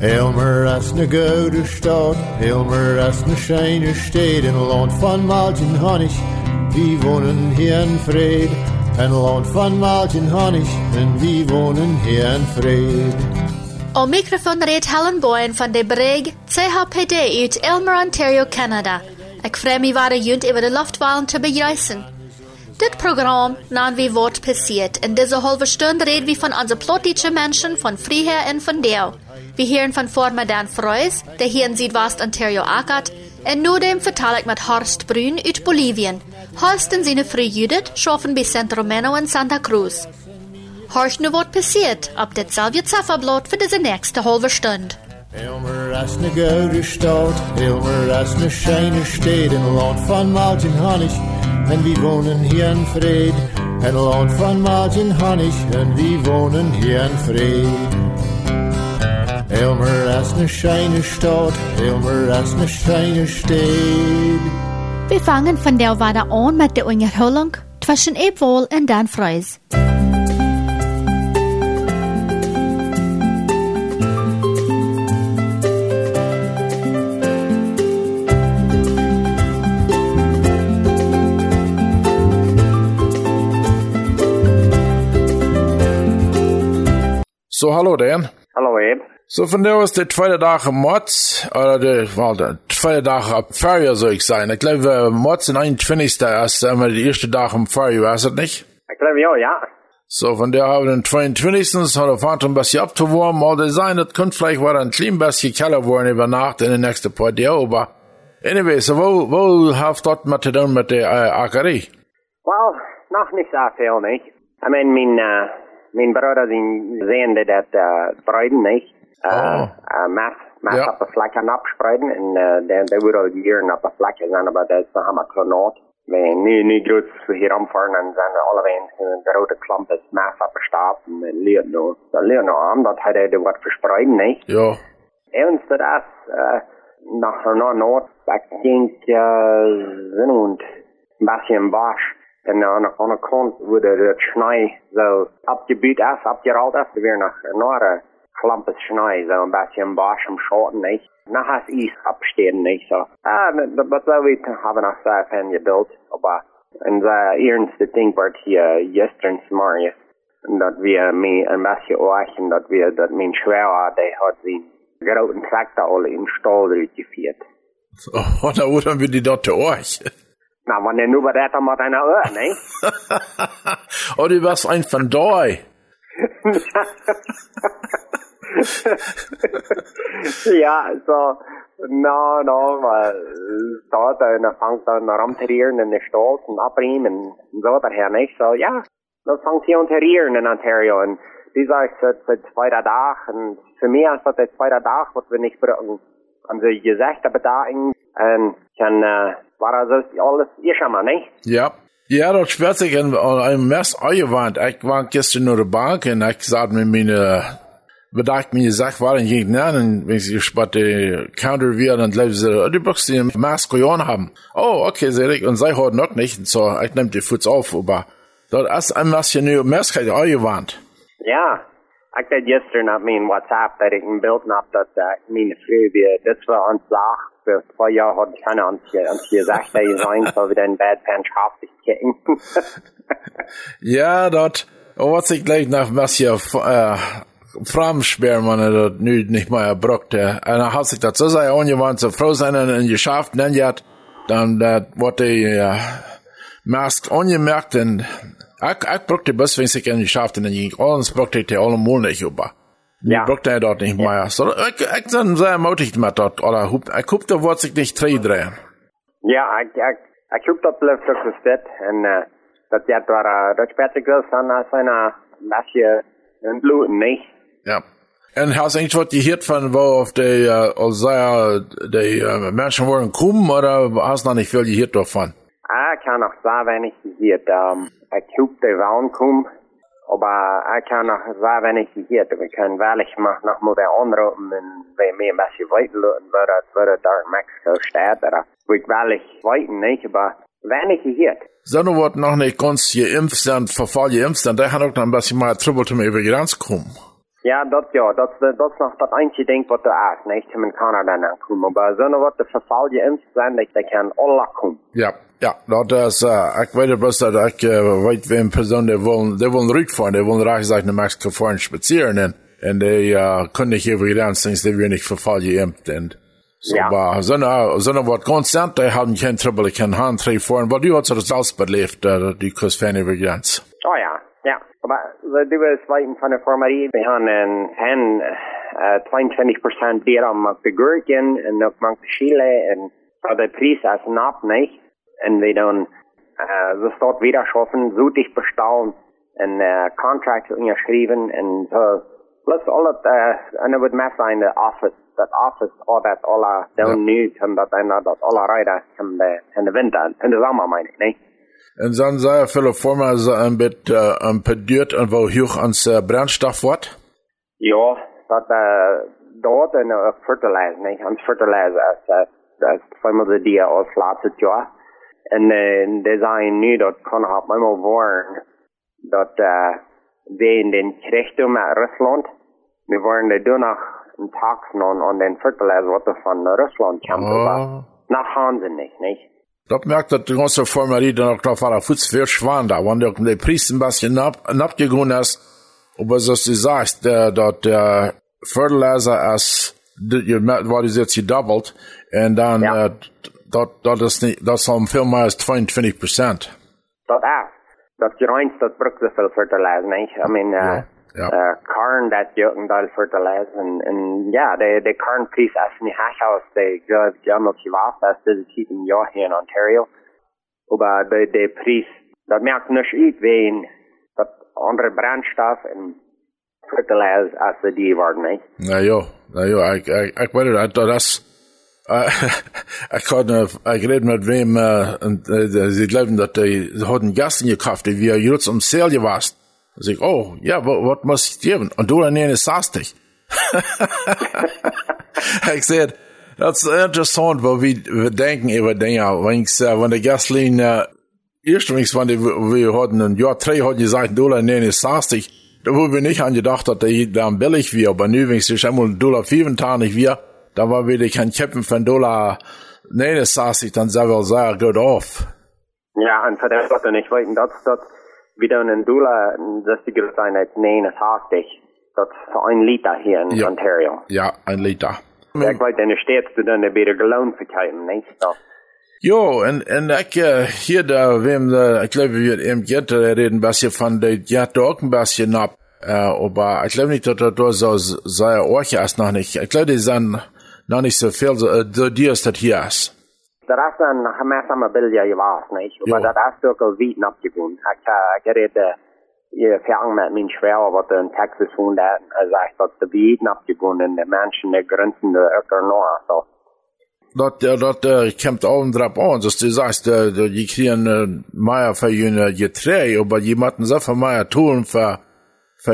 Elmer as na gouden stad, Elmer as na scheine steed in land van Maltin Honnig. Wie wohnen hier in Fried, een land van Maltin Honnig, en wie wohnen hier in Fried. Op microfoon reed Helen Boyen van de Breg CHPD uit Elmer, Ontario, Canada. Ik vreem me waar junt over de luchtwalen te bereizen. Dit programma naam wie wordt passiert. In deze halve stunde reden we van onze plottische mensen van Vrijheid en van Deel. We hören von vormer Dan Freus, der hier in Südwest-Ontario ackert, und nur dem vertal ich mit Horst Brün aus Bolivien. Horst und seine Frau Judith schaffen bei San Romano in Santa Cruz. Horst nu wat passiert, ab det selbe Zafferblatt für diese nächste halbe Stunde. Elmer as na gouden stad, Elmer as na scheine steed in land van Martin Honnig. En wie wonen hier in Fried, in land van Martin Honnig, en wie wonen hier in Fried. Elmer as na scheine stad, Elmer as na scheine steed. Wir fangen von der Wada an mit der Unterhaltung zwischen Ebwohl und Dan Freus. So, hallo Dan. Hallo Eb. So, von der was der zweite Tag März, oder der, well, der zweite Tag ab Ferie soll ich sein. Ich glaube, März in 21. ist immer der erste Tag im Ferie, weißt du nicht? Ich glaube ja, ja. So, von der haben wir den 22. hat er fahrt ein bisschen abzuwärmen, aber sein, das könnte vielleicht war ein klein bisschen kälter worden über Nacht in den nächsten paar Tagen, aber anyway, so wo, wo habt dort mit tun mit der äh? Well, nog niet zo veel, niet. I mean, mijn, uh, mijn broer zien sehen dat uh, spreiden, niet. Uh, Oh. uh, mas, mas Ja. op de vlakken opspreiden. En uh, de, de wordt al jaren op de vlakken zijn, maar dat is nog helemaal klonoot. We nu, nu groot hier omvaren en zijn we alle een grote klomp is mas op de stapel. En leert nu, dat leert nu aan, dat hij de wordt verspreiden, niet. Ja, Evans dat as uh, nach no noord, ik denk uh, zin und beetje een bosch. En aan de andere kant wurde het schnee zo abgebuut as, abgerold as, er weer nog een andere klampes schnee, zo een beetje een bosch am schoten, niet? Nach as is abstehen, niet zo. Ah, dat dat zou we hebben nog zo van gebeeld, maar en de eerste ding wordt hier gisteren morgens. dat wir mir ein bisschen orchen, dass wir, dass mein Schwerer, der hat den großen Traktor alle in den Stall durchgeführt. oh, da wurden wir die dort zu euch. Na, wenn er nur der mit einer Ohr, ne? oh, du warst ein von da. ja, so, na, na, weil, da, da, da fängt dann rumterieren in den Stall und abriemen und so daher, nicht? So, ja, das fängt hier an terieren in Ontario und die sagt, seit, seit zweiter Tag und für mich ist das der zweite Tag, was wir nicht brauchen. Haben sie gesagt, aber da, und dann, äh, war das alles ihr mal, nicht? Ja. Ja, dat schwert sich in einem Mess eingewandt. Ich war gestern nur der Bank und ich sagte mir meine, bedacht mir gesagt, war ich nicht nennen, wenn sie gespannt die Counter wieder, dann glauben sie, oh, du brauchst die Maske on haben. Oh, okay, ich, und sei heute noch nicht, und so, ich nehm die Fuß auf, aber dort ist ein bisschen nur Maske eingewandt. Ja, ik deed gisteren op mijn WhatsApp dat ik een beeld heb dat uh, mijn vrouw die dit wel ons zag. Twee jaar had ik aan ons, ge- ons gezegd dat je zijn, zo we den bedpan schaftig kijken. Ja, dat, oh, wat ik gleich nach was hier, äh, Framsperrmann, dat nu nicht mehr brockte. Und dann hat sich das so sehr angewandt, so froh sein und geschafft, dann ja, dann, wordt die, äh, Mask angemerkt und, ich, ich brockte bis, wenn ich geschafft und dann ging alles brockte ich die allemal nicht über. Ja. Ich brockte er dort nicht mehr. So, ich, ich bin sehr mutig mit dort, oder, hup- ich guck, da wird sich nicht drehen ja, ik, ik, ik zoek dat blijft terug gestet. En uh, dat ja, dat, uh, dat speelt zich wel aan als een uh, lesje in bloeden, niet? Ja. En hast du eigentlich was gehört von, wo auf die, äh, also, äh, die äh, Menschen wollen kommen, oder hast du noch nicht viel gehört davon? Ah, ik kan nog zo weinig gehoord. Um, ik hoop de wel kom, maar ik kan nog zo weinig gehoord. We kunnen wellicht nog, nog maar bij aanroepen en wij meer een beetje weten laten waar het, waar het daar in Mexico staat. Dat we wellicht weten, niet, maar weinig gehoord. Sonne wird noch nicht ganz geimpft sind, verfall geimpft sind, der hat auch noch ein bisschen Trouble zum über die Grenze kommen. Ja, dat ja, dat, dat is nog dat eindje ding wat er is, niet? In Canada aankomen. Maar zonder wat de verval je in zijn, dat dat kan alle komen. Ja, ja, dat is, uh, ik weet bloß, dat ik uh, weet wie een persoon, die willen, die willen uitfahren, die willen recht sagen, naar Mexico fahren spazieren. En, en die uh, kunnen nicht über ganz things, die wir nicht verfall geimpft. Und so, Ja. aber so eine, so eine wat konstant, die haben kein Trouble, ich kann Hand drehen fahren, weil du hast das selbst belebt, uh, die kust fan Grenz. Oh ja, ja. Maar we doen zweiten van de formarie. We gaan een, een uh, 22% deren mag de gurken en ook mag de chile en so de prijs is En doen, uh, ze staat wieder schaffen, zo dicht bestaan en uh, contract onderschreven en zo. Plus al het, uh, en het wordt met zijn de office, dat office, al dat alle doen nu, en dat en dat alle rijden in de, in de winter, in de zomer meine ik, nee? Und dann sei er viele Formen so ein bit, uh, ein pediert und wo hoch ans uh, Brennstoff wird. Ja, dat uh, dort en uh, fertilizer, nee, aan fertilizer is uh, dat is tweemaal de die als laatste jaar. En uh, de zijn nu dat kan het eenmaal worden dat uh, we in den Krieg met Rusland, we worden er doen nog een tax aan, aan den fertilizer wat er van Rusland komt. Oh. Nach sie nicht, nicht? Das merkt dat die ganze Formerie dann auch drauf war, Fuß viel schwan da, wenn du die Priester ein bisschen ab, abgegangen hast, aber du sagst, der, dort der Fertilizer ist, you war das jetzt gedoppelt, und dann, Ja. äh, dort, dort ist nicht, das haben viel mehr als 22 Prozent. Dat is. Dat grijns, dat brukt te veel fertilizer, niet? I mean, uh, Ja, ja. uh, corn, dat jukken dat fertilizer. En, en ja, de, de cornprijs is niet hash als de gulf jammeltje was, dat is dit is een jaar hier in Ontario. Maar de, de prijs, dat merkt niet uit, ween dat andere brandstof en fertilizer als de die worden, niet? Na ja, na ja, ik, ik, ik weet het, dat is, uh, ik had, uh, ik reed met wem, uh, en, uh, sie glauben, dat die, sie hadden Gasten gekauft, wir jetzt um Sale gewast. Da sag ich, oh, ja, was muss ich geben? Und du eine sagst dich. ich sag, das ist interessant, wo wir, wir denken über Dinge, wenn ich, uh, wenn der Gaslin, uh, erstens, wenn die, wir hatten ein Jahr drei, hatten gesagt, Dollar, nee, dich, da wo wir nicht angedacht, dass der dann billig wird, aber nu, wenn es sich einmal Dollar 25 wird, da war wieder kein Kippen von Dollar, nee, das sagst dich, dann wohl sehr gut auf. Ja, en voor de wat niet weten, dat dat we doen een dollar, dat is de zijn uit 89. Dat is voor een liter hier in Ja. Ontario. Ja, ein Liter. Ja, ik weet in de States te doen, beter geloond verkrijgen, niet? So. Jo, en, en ik, hier da, wem, uh, ich glaube, wir eben jetzt uh, reden ein bisschen von der, ja, da auch ein bisschen ab, uh, aber ich glaube nicht, dass das da so sehr euch ist noch nicht. Ich glaube, die sind noch nicht so viel, so, uh, so die ist das hier ist. Dat is een gemeenzaam bilje je was, niet? Maar Ja. dat is ook al wieten opgegaan. Ik, uh, ik reed uh, je verhangen met mijn schwer, wat in Texas woont, en hij zegt dat de wieten opgegaan en de mensen, de grenzen, de ook ernaar, so. Dat, uh, dat uh, kommt oben drauf an, dass du sagst, uh, die kriegen uh, mehr für ihre Getränke, aber die müssen so viel mehr tun für,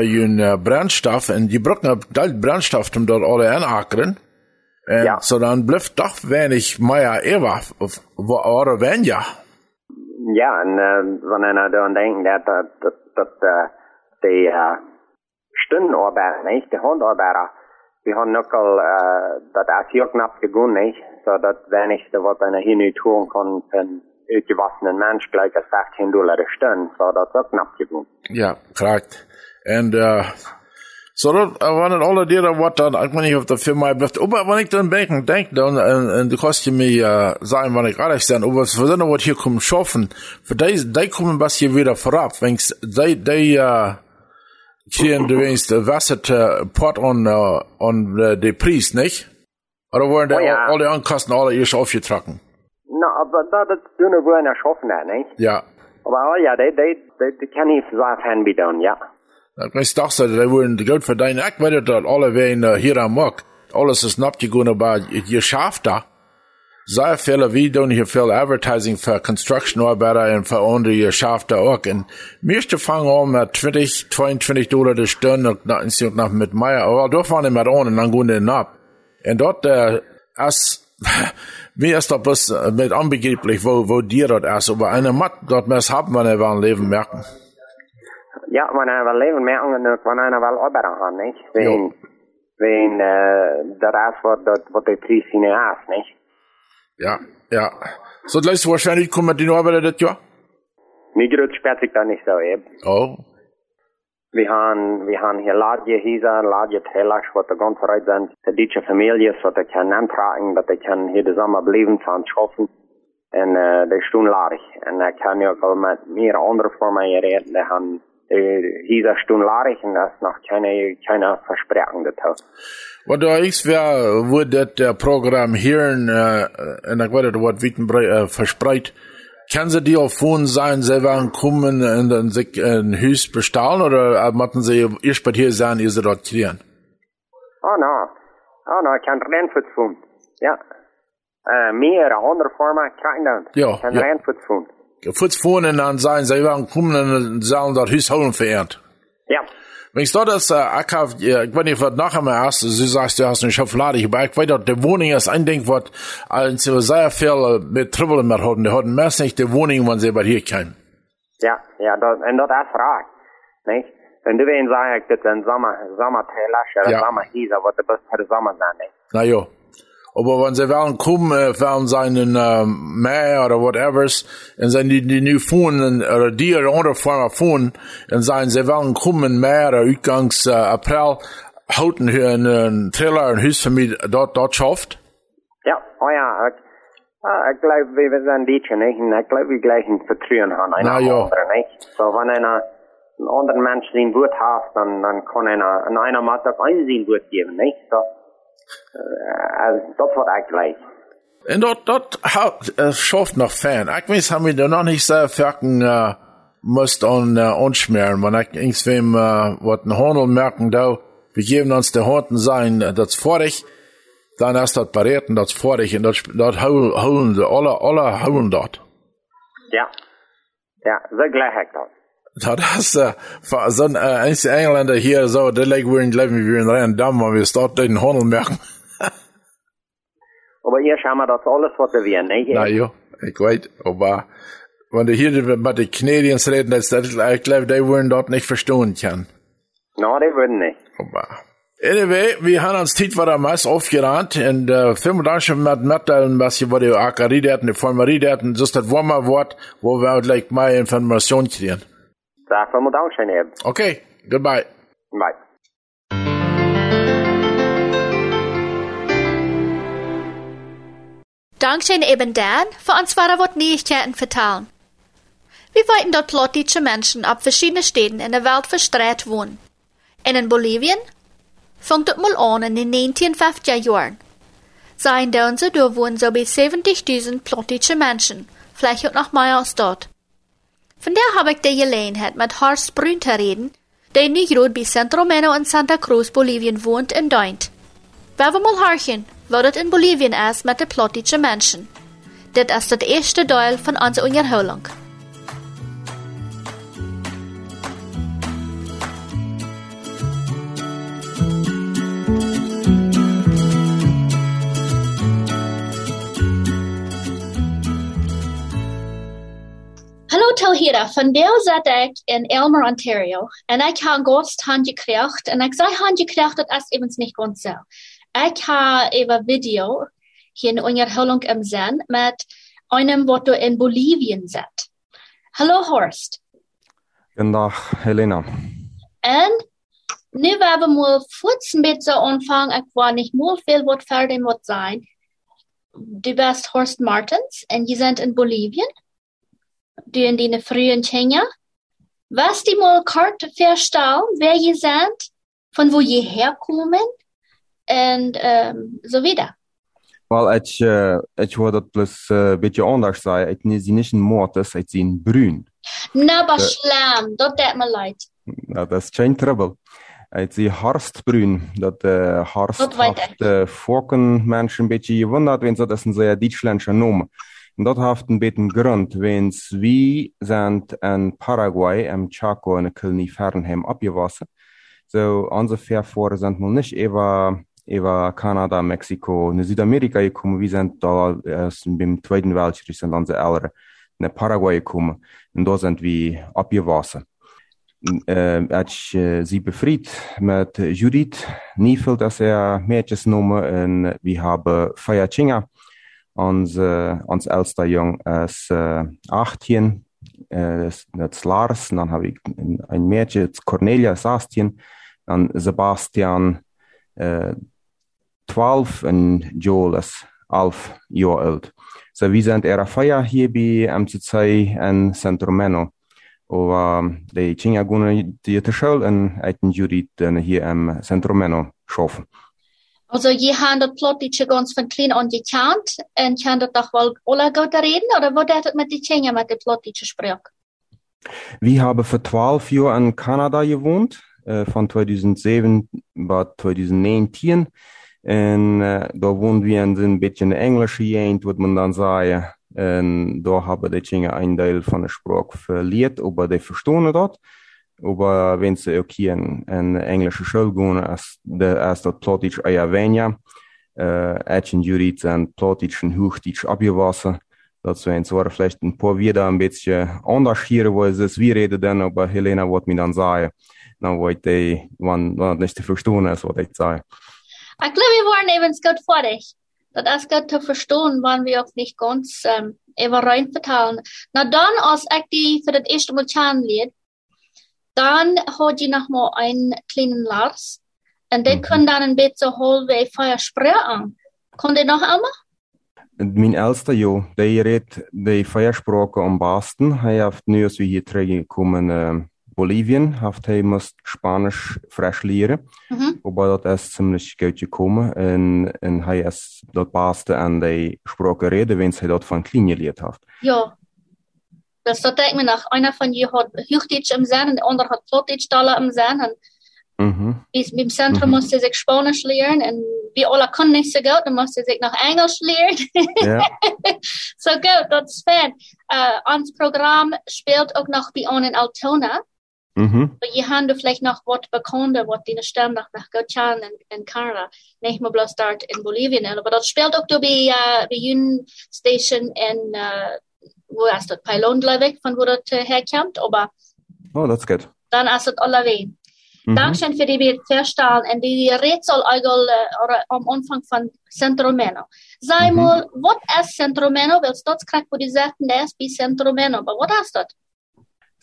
ihren uh, Brennstoff, und die brauchen halt Brennstoff, um dort alle anackern. Und Ja. so dann bleibt doch wenig mehr über, oder weniger. Ja, en uh, wanneer je dan denkt dat, dat, dat uh, de uh, stundenarbeid, niet? De handarbeider, die hebben ook al, uh, dat is heel knap gegaan, niet? Zodat wenigste wat je hier nu doen kan, een uitgewassenen mens gelijk als 15 dollar de stund, zo dat is ook knap gegaan. Ja, korrekt. Und, uh, so dat, uh, wanneer alle dieren wat dan, ik weet niet of dat voor mij blijft, maar wanneer ik dan denk, denk dan, en, en du kannst je me uh, sagen, wanneer ik ehrlich zijn, aber für so wat hier kommen schaffen, für die, die kommen ein bisschen wieder vorab, wenn die, die, uh, kriegen du wenigst uh, wasset uh, pot on, uh, on uh, de Preis, nicht? Oder wollen die Oh ja. alle Ankosten alle erst aufgetragen? Nou, aber dat, dat doen we wel naar schaffen, niet? Ja. Oh ja, die, die, die, die kan niet zelf hebben doen, ja. Ik wist toch dat die willen de geld verdienen. Ik weet dat alle uh, hier aan mak. Alles is gegaan, maar je schaft da. Sehr viele, wie doen hier veel advertising für Construction-Arbeiter und für andere, je schaft da auch. Und meeste fangen an mit 20, 22 Dollar die Stunde ist noch mit Meier. Aber fahren die mit an und dann gehen die ab. Und dort, äh, als, mir ist das äh, mit unbegreiflich, wo, wo dir dort ist. Aber eine Matt, dort muss haben wir in Leben merken. Ja, man wel leven merken nu van einer wel arbeiten gaan, niet? Wegen, wegen uh, de rest wat, dat, wat de prijs in is, niet? Ja, ja. So, das letzte wahrscheinlich kommen die Arbeiter das Jahr? Mir spät sich da nicht so eben. Oh. Wir haben, wir haben hier Ladje Hieser, Ladje Tellers, was da ganz bereit sind, die deutsche Familien, was die können antragen, dass die können hier Sommer bleiben, fahren, schaffen. En uh, die stond larig. En ik kan ook al met meer andere vormen reden. Die haben, dieser stond larig en dat is nog keine, keine Versprechen dazu. Wat da is wer, dat uh, Programm hier in, uh, en ik weet het wat Wittenbrei uh, verspreit, kann sie die auf Wohnen sein, selber kommen und dann sich ein Haus bestellen oder machen sie erst bei hier sein, ihr sie dort kriegen? Oh no. Oh no, ich kann Rennfuß. Ja. Uh, meer, andere vormen, krijgen dan. Ja, Kan ja. Rennfuß wohnen und dann sein, sie werden kommen und sollen dort Haus holen verehrt. Ja. Wenn ich dort das, äh, hab, ja, ich weiß nicht, was nachher mal hast, du sagst, du hast eine Schokolade, aber ich weiß dort, die Wohnung ist ein Ding, was, als sie sehr viel äh, mit Trouble mit hatten, die hatten meist nicht die Wohnung, wenn sie bei hier kamen. Ja, ja, dat, en dat is vraag. Nee? En du weet zeggen, ik dit een zomer, zomertelas, Ja. ja. zomerhiezer, wat de best voor de zomer zijn. Nee? Na ja. Aber wenn sie werden kommen, äh, werden seinen äh, Meer oder whatevers, und sind die, die nu fuhren, oder die oder andere Firma fuhren, und sagen, sie werden kommen Meer oder Utgangs äh, April, halten hier einen Trailer, ein Haus für mich dort, dort schafft. Ja, oh ja, ik, ah, ik geloof, we, we zijn dietje, nee? En ik geloof, we gleichen vertrouwen aan een Na ja. andere, nee? So, wenn einer, een ander mens zijn woord heeft, dan, dan kan einer, einer ook een zijn woord geven, nee? So, dat wordt ik gleich. Und dort, dort hat, äh, schafft noch Fan. Ich weiß, haben wir da noch nicht sehr fertig, äh, müsst an, äh, anschmieren. Wenn ich irgendwem, äh, wat ein Handel merken, da, wir geben uns die Hunden sein, äh, das vorig, dann erst das beraten, das vorig, und das, das holen, holen sie, alle, alle holen dort. Ja. Ja, so gleich dat. Das ist, äh, so ein, äh, ein Engländer hier, so, der legt wir in Leben wie in Rhein-Damm, wenn wir dort den Handel merken. Aber eerst haben wir das alles, was wir nee? Na ja, ich weiß, aber wenn du hier mit den Canadiens reden, das, das, ich glaube, die würden dort nicht verstehen können. No, die würden nicht. Aber anyway, wir haben uns Zeit wieder meist aufgerannt und äh, vielen Dank schon mit mitteilen, was hier bei der Akarie hatten, die Formerie hatten, das ist das warme Wort, wo wir gleich mehr Informationen kriegen. Sag wir mal Dankeschön eben. Okay, goodbye. Bye. Dankzij eben Dan für uns waren wat Neuigkeiten vertellen. Wir weiten dort plottische Menschen ab verschiedenen Städten in der Welt verstreut wohnen. Und in Bolivien fängt es mal an in den 1950er Jahren. Sein Dönse, da wohnen so bis 70.000 plottische Menschen, vielleicht auch noch mehr als dort. Von der habe ich die Gelegenheit, mit Horst Brün zu reden, der nicht gerade bei Centro Meno in Santa Cruz, Bolivien wohnt und deint. Wollen wir mal horchen, wat het in Bolivien is met de plottische mensen. Dit is het eerste deel van onze onderhouding. Hallo Telhira, vandaag zat ik in Elmer, Ontario en ik heb een gast gekregen en ik zei gekregen dat is evens niet ganz zo. Ik heb even video hier in onderhouding im Zen met einem, wat du in Bolivien zit. Hallo Horst. Goedendag, Helena. En nu we hebben we voets een beetje aanvangen. Ik wil niet meer veel wat verder moet zijn. Du bist Horst Martens en je bent in Bolivien. Du in die frühen Kenia. Was die mal kort verstellen, wer je bent, von wo je herkommen en um, so wieder. Wel, ik, uh, ik hoor dat plus uh, een beetje anders zijn. Ik zie niet een mortis, ik zie een bruin. Na, aber schlam, dat deed me leid. Nou, dat is geen trouble. Ik zie harstbruin. Dat uh, harst Wat weet heeft uh, vorken mensen een beetje gewunderd, want dat is een zeer Duitslandse naam. Dat heeft een beetje grond, want we zijn in Paraguay, im Chaco, in de Kilni-Fernheim abgewassen. So, onze Verfahren sind mal nicht über, über Kanada, Mexiko, in Südamerika gekommen. Wir sind da beim Zweiten Weltkrieg, sind unsere Eltern in Paraguay gekommen. Und da sind wir abgewassen. uh, als uh, sie befried met Judith Niefeld als er meertjesnummer en we hebben Faya Chinga, ons, uh, ons oudste jong is uh, 18, uh, dat is Lars, en dan heb ik een, een meertje, Cornelia is 18, dan Sebastian uh, 12 en Joel is 11 jaar oud. So we zijn er Faya hier bij MCC en Centromeno. Og um, de tinga gona die te schul en eiten jury hier am Centrum Menno schaffen. Also je haben das plötzlich ganz von klein an gekannt und kann das doch wohl alle gut reden oder wo das mit die Tinga mit der plötzlichen Sprache? Wir haben für 12 Jahre in Kanada gewohnt, von 2007 bis 2019. Und äh, da wohnen wir in ein bisschen englische Gegend, würde man dann sagen. En daar hebben de dingen een deel van de spraak verleerd, aber die verstaan dat. Wenn sie auch hier in, in englische gehen, als, de, als dat Plottisch eher weniger, äh, Ätchen Jurid und Plottisch und Hochdeutsch abgewassen. Das wären zwar vielleicht ein paar wieder ein bisschen anders hier, wo es ist, wir reden dann, aber Helena wird mir dann sagen, dann wird die, wann, wann nicht zu verstehen ist, was ich sage. Ich glaube, wir waren eben gut fertig. Dat is goed te verstaan, wanneer we ook niet ganz um, even rein vertalen. Nou dan, als ik die voor het eerste Mal kennenleerd, dann hat je noch mal einen kleinen Lars. Und der mhm. kann dann ein bisschen holen, wie Feuer sprechen. Kann der noch einmal? Min äldste, ja, der redet die Feiersprache am besten. Er hat nu, als wir hier teruggekommen, äh, Bolivien, hat hij moest Spanisch frisch leren. Mm -hmm. Aber dat is ziemlich gut gekommen. En, en hij is dat beste aan de sprache reden, wenn hij dat van klein geleerd heeft. Ja. Dus dat me nog. Einer van je had Hochdeutsch im Sinn, en de ander had Plattdeutsch im Sinn. En mm -hmm. im Zentrum -hmm. musste sich Spanisch lernen. En wir alle können nicht so gut, dann musste sich noch Englisch lernen. Ja. so gut, das ist fett. Uh, ons Programm spielt auch noch bei uns in Altona. Mhm. Je handen vielleicht noch wat bekende, wat die stem noch nach Gotchan en, en Canada. Nicht mal bloß dort in Bolivien. Aber das spielt auch bei, uh, bei Union Station in, uh, wo ist das? Pylon, wo das uh, herkommt. Aber. Oh, that's good. Dann ist das alle wehen. Mhm. Dankeschön für die Verstehen und die Rätsel oder am Anfang von Centromeno. Sei mhm. mal, was ist Centromeno? Weil dort kriegt, wo die der ist bei Centromeno. Aber was ist das?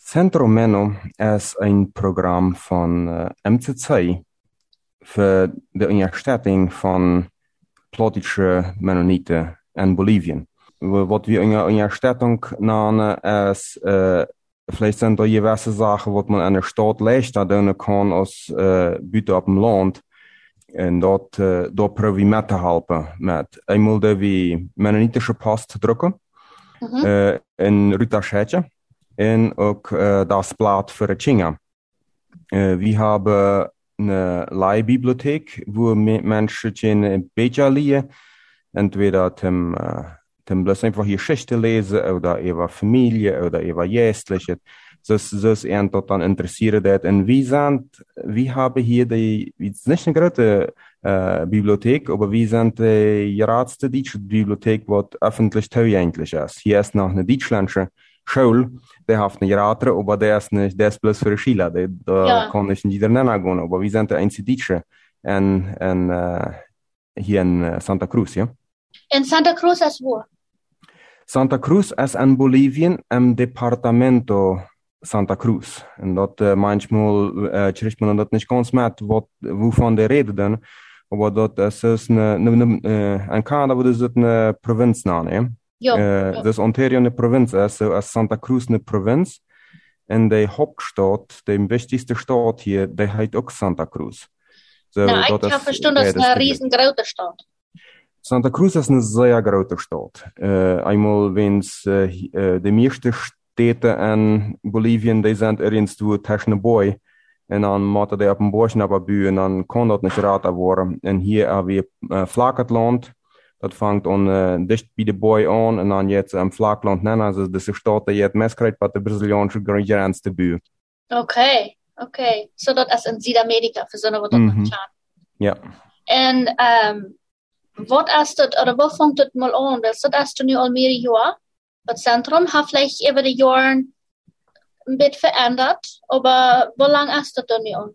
Centro Meno ist ein Programm von äh, MCC für die Unterstützung von plotischen Mennoniten in Bolivien. Was wir in der Unterstützung nennen, ist, äh, vielleicht sind da diverse Sachen, was man in der Stadt leisten kann, als äh, Büte auf dem Land. En dat, uh, dat probeer met te helpen. Met de wie mennonitische post drukken. Mm -hmm. uh, in Ruta Schetje en ook uh, das Blatt für Chinga. Uh, wir haben eine Leihbibliothek, wo Menschen ein bisschen lesen, entweder zum, uh, zum bloß einfach Geschichte lesen oder über Familie oder über Jästliche. Das, das ist dort dann interessiert hat. Und wir sind, wir haben hier die, nicht eine große äh, Bibliothek, aber wir sind die geradste deutsche Bibliothek, die öffentlich zugänglich ist. Hier ist noch eine deutschländische Schule, die hat eine Rater, aber der ist nicht, der ist bloß für Schüler, der, da ja. kann ich nicht nennen gehen, aber wir sind der einzige Deutsche in, in, uh, hier in Santa Cruz, ja? In Santa Cruz ist wo? Santa Cruz ist in Bolivien im Departamento Santa Cruz. Und dort uh, manchmal äh, kriegt man dort nicht ganz mit, wat, wovon der redet dann. Aber dort ist es eine, eine, eine, in Kanada, wo das eine Provinz nahe, ja? Uh, ja. Dus Ontario eine Provinz ist, so als Santa Cruz eine Provinz. Und die Hauptstadt, die wichtigste Stadt hier, die heißt auch Santa Cruz. So, Na, ich habe verstanden, das ist eine riesengroße Stadt. Santa Cruz ist eine sehr große Stadt. Uh, einmal, wenn es uh, die meisten Städte in Bolivien, die sind irgendwo zwischen Boy. Und dann muss die auf dem aber und dann kann das nicht raten worden. Und hier haben wir uh, flaches Land. Dat vangt on uh, dicht bij de boy aan en dan jet am Flakland nennen, also de staat dat je het mes krijgt wat de Braziliaanse grens te buur. Okay, okay. So dat is in Südamerika, für so wat Mhm. Ja. En um, wat is dat, oder wo fängt das mal an? Weil das ist nu al meer jaar. Het centrum hat vielleicht über die Jahre ein bisschen verändert, aber wie lange ist das denn nun?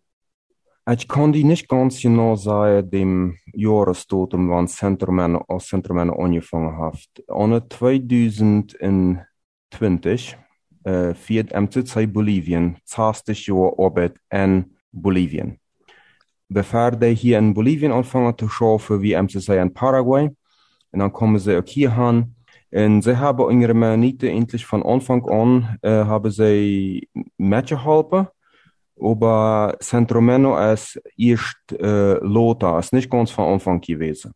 Ich kann die nicht ganz genau sagen, dem Jahresdatum, wann Centerman aus Centerman angefangen hat. An 2020 äh, für MCC Bolivien, 20 Jahre Arbeit in Bolivien. Bevor die hier in Bolivien anfangen zu arbeiten, wie MCC in Paraguay, und dann kommen sie auch hier hin. Und sie haben in ihrer Manite endlich von Anfang an, äh, haben sie mitgeholfen aber Centromeno ist erst äh, Lothar, ist nicht ganz von Anfang gewesen.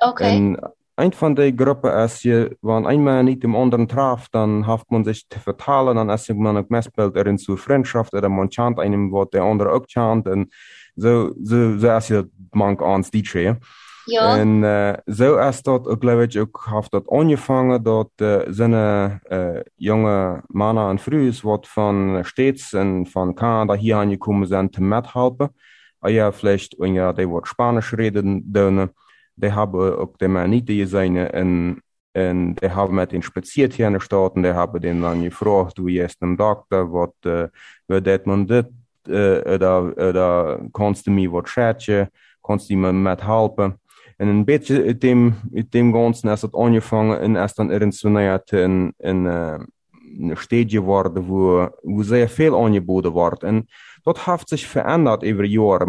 Okay. Und ein von der Gruppe ist, hier, wenn einmal nicht dem anderen traf, dann hat man sich zu verteilen, dann ist man ein Messbild erin zu Freundschaft, oder man chant einem, was der andere auch chant, und so, so, so ist ja manch ans DJ. Ja. En uh, zo is dat, ik geloof ik, ook heeft dat aangevangen dat uh, zijn uh, jonge mannen en vrouwen wat van steeds en van Canada hier aangekomen zijn te methelpen. Ah ja, vielleicht, wenn ja, die wat Spanisch reden dürfen, die haben ook de Manite zijn en en die haben met den spaziert hier in der Stadt und die haben den dann gefragt, du jetzt einem Doktor, wat, uh, wat dat man dit, uh, oder, oder kannst du mir wat schätzen, kannst du mir mit helpen? En een beetje uit dem, uit dem Ganzen ist het angefangen en ist dann evoluioniert in, in uh, eine Stadie geworden, wo, wo sehr viel angeboten wird. Und das hat sich verändert über Jahre.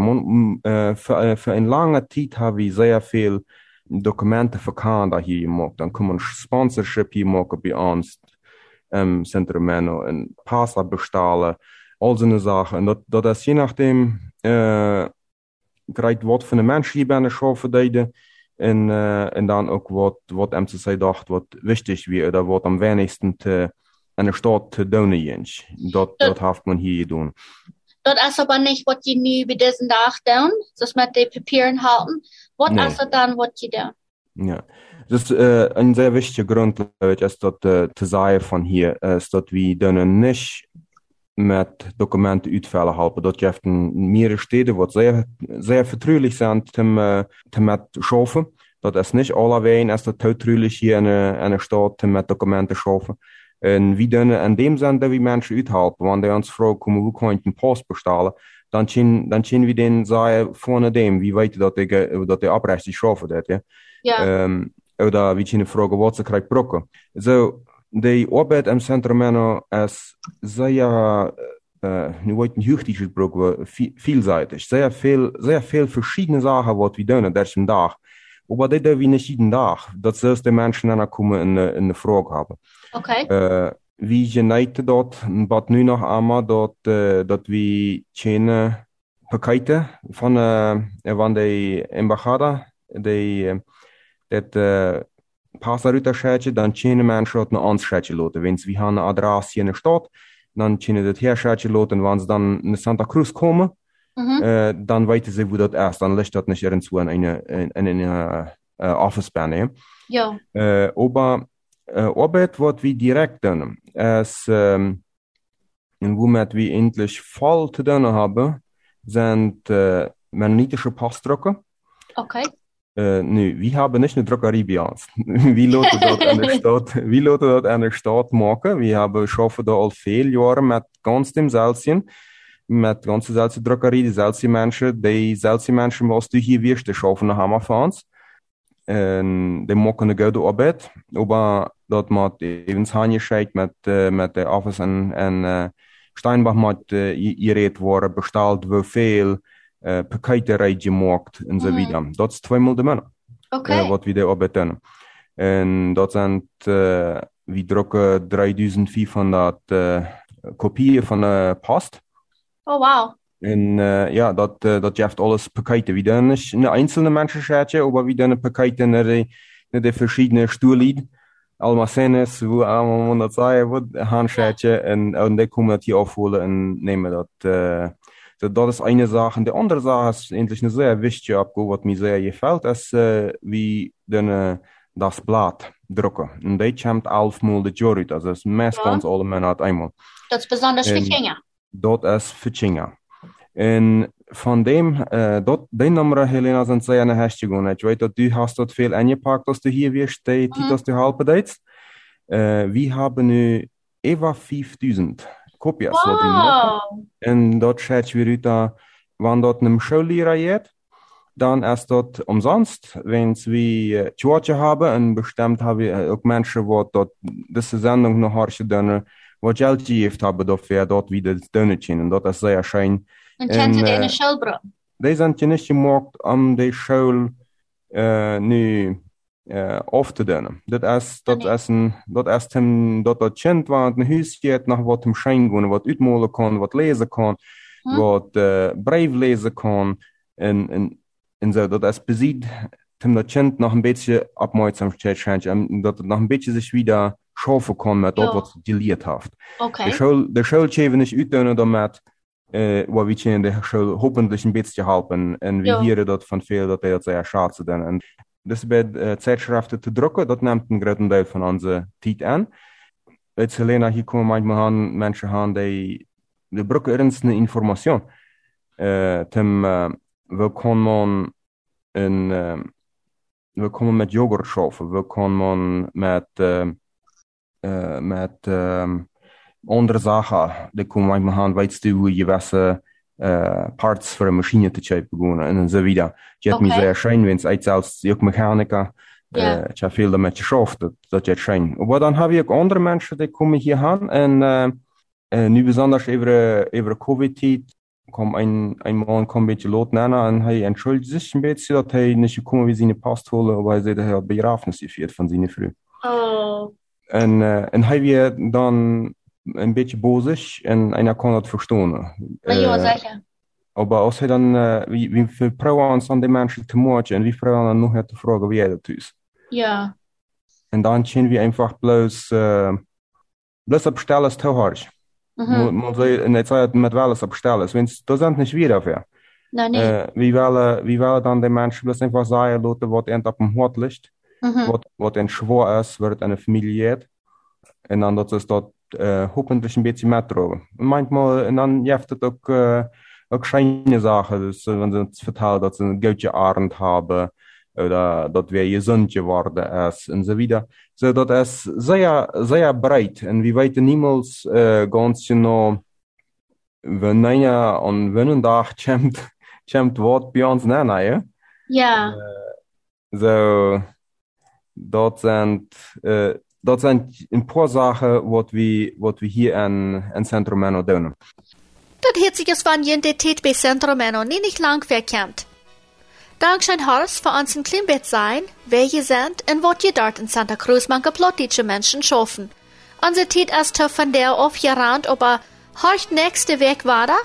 Äh, für, für eine lange Zeit habe ich sehr viel Dokumente für Kanada hier gemacht. Dann man Sponsorship hier machen bei uns im Centrumeno und Pasta bestellen, all so eine Sachen. Und das, das ist je nachdem, äh, krijgt wat van de mensen hier binnen schaffen deden. En, uh, en dan ook wat, wat MCC dacht wat wichtig wie oder wat am wenigsten te, in der Stadt te doen is. Dat, dat heeft man hier gedaan. Dat is aber nicht, was je nu bij deze dag doen, dus met de papieren halten. Wat Nee. is het dan wat je doet? Ja. Das ist äh, ein sehr wichtiger Grund, ist dort äh, zu sagen von hier, äh, ist, dass wir dann nicht mit Dokumenten uitvallen helpen. Dat je hebt mehrere Städte, wat sehr, sehr vertraulich sind, zum, äh, zum mit schaffen. Dat is nicht alleweil, ist das vertraulich hier in einer, einer Stadt, mit Dokumenten schaffen. Und wie dann in dem Sinn, dass wir Menschen uithelpen, wenn die uns fragen, kommen, wo kann ich einen Post bestellen, dann können, dann können wir denen sagen, vorne dem, wie weit dat ich, äh, dat ich abrechtlich schaffen dat, ja. Ja. Um, oder wie kunnen vragen wat ze krijgt brokken. Zo, de arbeid im Centrumeno is sehr, äh, nu wordt een huchtig brokken, vielseitig. Sehr viel, sehr viel verschiedene Sachen, wat we doen, dat is een dag. Aber dat doen we niet jeden dag. Dat zelfs de mensen dan komen in, de- in de vraag hebben. Okay. Uh, wie geneten dat, wat nu nog allemaal, dat, uh, dat we geen pakketten van, uh, van de embajada, de, uh, dat uh, passaruta dan geen mensen het naar ons schetje laten. Wens we gaan een adres in de stad, dan kunnen dat hier schetje laten, en wanneer ze dan naar Santa Cruz komen, Mhm. uh, dan weten ze hoe dat is. Dan ligt dat niet ergens in een, in, in een uh, uh, office binnen. Ja. Äh, aber äh, Arbeit, was wir direkt tun, ist, ähm, womit wir endlich voll zu tun haben, sind äh, mennonitische Postdrucker. Okay. Äh, nu, wir haben nicht eine Druckerei bei uns. wir lassen dort an der Stadt, wir lassen dort an der Stadt machen. Wir haben schaffen da all viele Jahre mit ganz dem Mit ganz der Selzien Druckerei, die Selzien Menschen, die Selzien Menschen, was du hier wirst, die schaffen Hammer für uns. En de maken een goede arbeid. Maar dat moet even handgescheid met, uh, met de office en, en uh, Steinbach moet uh, gereed worden, besteld, hoeveel uh, pakketten rijdt gemaakt en zo verder. Dat is tweemaal de mannen, Okay. uh, wat we de arbeid doen. En dat zijn, uh, we drukken 3500 uh, kopieën van de post. Oh, wow. En uh, ja, dat, uh, dat geeft alles pakketten. We doen niet een einzelne mensenschatje, maar we doen pakketten naar de, naar de verschillende stoelen. Almacenes, wo man dat zei, wat handschatje. En, en die komen dat hier afholen en nemen dat. Uh, so, dat is eine Sache. De andere Sache ist eigentlich eine sehr wichtige Abgabe, was mir sehr gefällt, ist, uh, wie den, uh, das Blatt drucken. Und die kommt elfmal de uit. Also, es meistens Ja. alle Männer einmal. Dat is besonders voor En- Kinder. Dat is Fichinga. En van dem, uh, dat, die nummer, Helena, sind sehr eine Hashtag. Ich weiß, dass du hast dort viel eingepackt, dass du hier wirst, die Mhm. Titel, die halbe Dates. Uh, wir haben nu über 5000 kopias Wow. En dat schätz wir da, wann dort nem Schullehrer jet, dann erst dort umsonst, wenn's wie äh, Georgia habe, und bestimmt habe ich auch Menschen, wo dort diese Sendung noch harsche dönne, wo Geld gegeben haben, dafür dort wieder dönne und dort ist sehr schön. En kent En, het eh, in een schulbro. Die sind ja nicht gemacht, um die Schule äh, nu das Nee. ist ein, das ist ein, dat dat Kind wat een huis geht, nach wat hem schein gaan, wat uitmolen kan, wat lezen kan, wat brief lezen kan, zo. Dat is bezit, hem dat Kind nog een beetje opmerkzaamheid schenkt, en dat het nog een beetje zich wieder schaffen kan met dat Ja. wat geleerd heeft. De Okay. Schule, de Schulscheven is uitdoen damit, äh, wo wir in der Schule hoffentlich ein bisschen helfen. Und wir Ja. hören dort von viel, dass das sehr schade ist. Und das wird äh, Zeitschriften zu drucken, das nimmt einen großen Teil von unserer Zeit an. Jetzt Helena, hier kommen manchmal an, Menschen an, die, die brauchen ernst eine Information. Äh, zum, äh, wie kann man in, äh, wie kann man mit Joghurt schaffen, wie kann man mit, äh, äh, mit, ähm, andere Sachen, die kommen manchmal an, weißt du, wie gewisse äh, Parts für eine Maschine zu schreiben begonnen und so wieder. Ich hätte mich Okay. sehr schön, wenn es als Mechaniker, ich habe viel damit geschafft, das, das ist schön. Aber dann habe ich auch andere Menschen, die kommen hier und äh, äh, nu besonders über, über Covid-Zeit kom ein, Mann kom ein bisschen lot nennen und er entschuldigt sich ein bisschen, dass er nicht gekommen wie seine Post holen, aber er sagt, er hat Begrafnis geführt von seiner Frau. Oh. En, uh, en hij weer dan een beetje bozig en einer kon het verstaan. Ja, Eh, sicher. aber als hij dan, uh, wie, wie veel vrouwen aan die mensen te maken en wie vrouwen dan nog te vragen wie dat is. Ja. En dan zien we einfach bloos, uh, bloos op stellen is te hard. Mhm. Man soll, en het zei met wel eens op stellen. Wenn da sind nicht wieder dafür. Na, nee. Uh, wie willen, wie willen dan die mensen bloos einfach sagen, laten wat eind op hem hart ligt. Mhm. wat, wat een schwaar is, wordt een familie heeft. En dan dat is dat uh, hoffentlich een beetje metro. Manchmal, en dan heeft het ook, uh, ook schijne zaken. Dus uh, wenn ze het vertellen dat ze een goudje arend hebben, oder dat wir gesund geworden ist und so wieder. So, das ist sehr, sehr breit. Und wir weten niemals uh, ganz genau, wenn einer an wenn Tag kommt, kommt wat bei uns nennen, ja? Ja. So, dat zijn, uh, dat zijn een paar zaken wat we, wat we hier in, in Centro Mano doen. Dat sich van Identität bei Centro Meno nie nicht lang verkämmt. Dankschein Horst für uns ein Klimbett sein, wer je sind und wat je dort in Santa Cruz man geplottische Menschen schaffen. Unser Tit ist von der aufgerannt, aber horcht nächste Weg war da,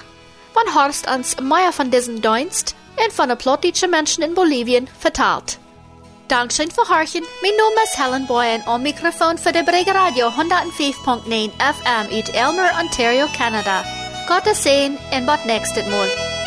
wann Horst uns mehr von diesem Dienst und von der plottische Menschen in Bolivien verteilt. Dankschön für Horchen. Mein Name ist Helen Boyen am Mikrofon für der Brege Radio 105.9 FM uit Elmer, Ontario, Canada. Gott sehen und bis nächstes Mal.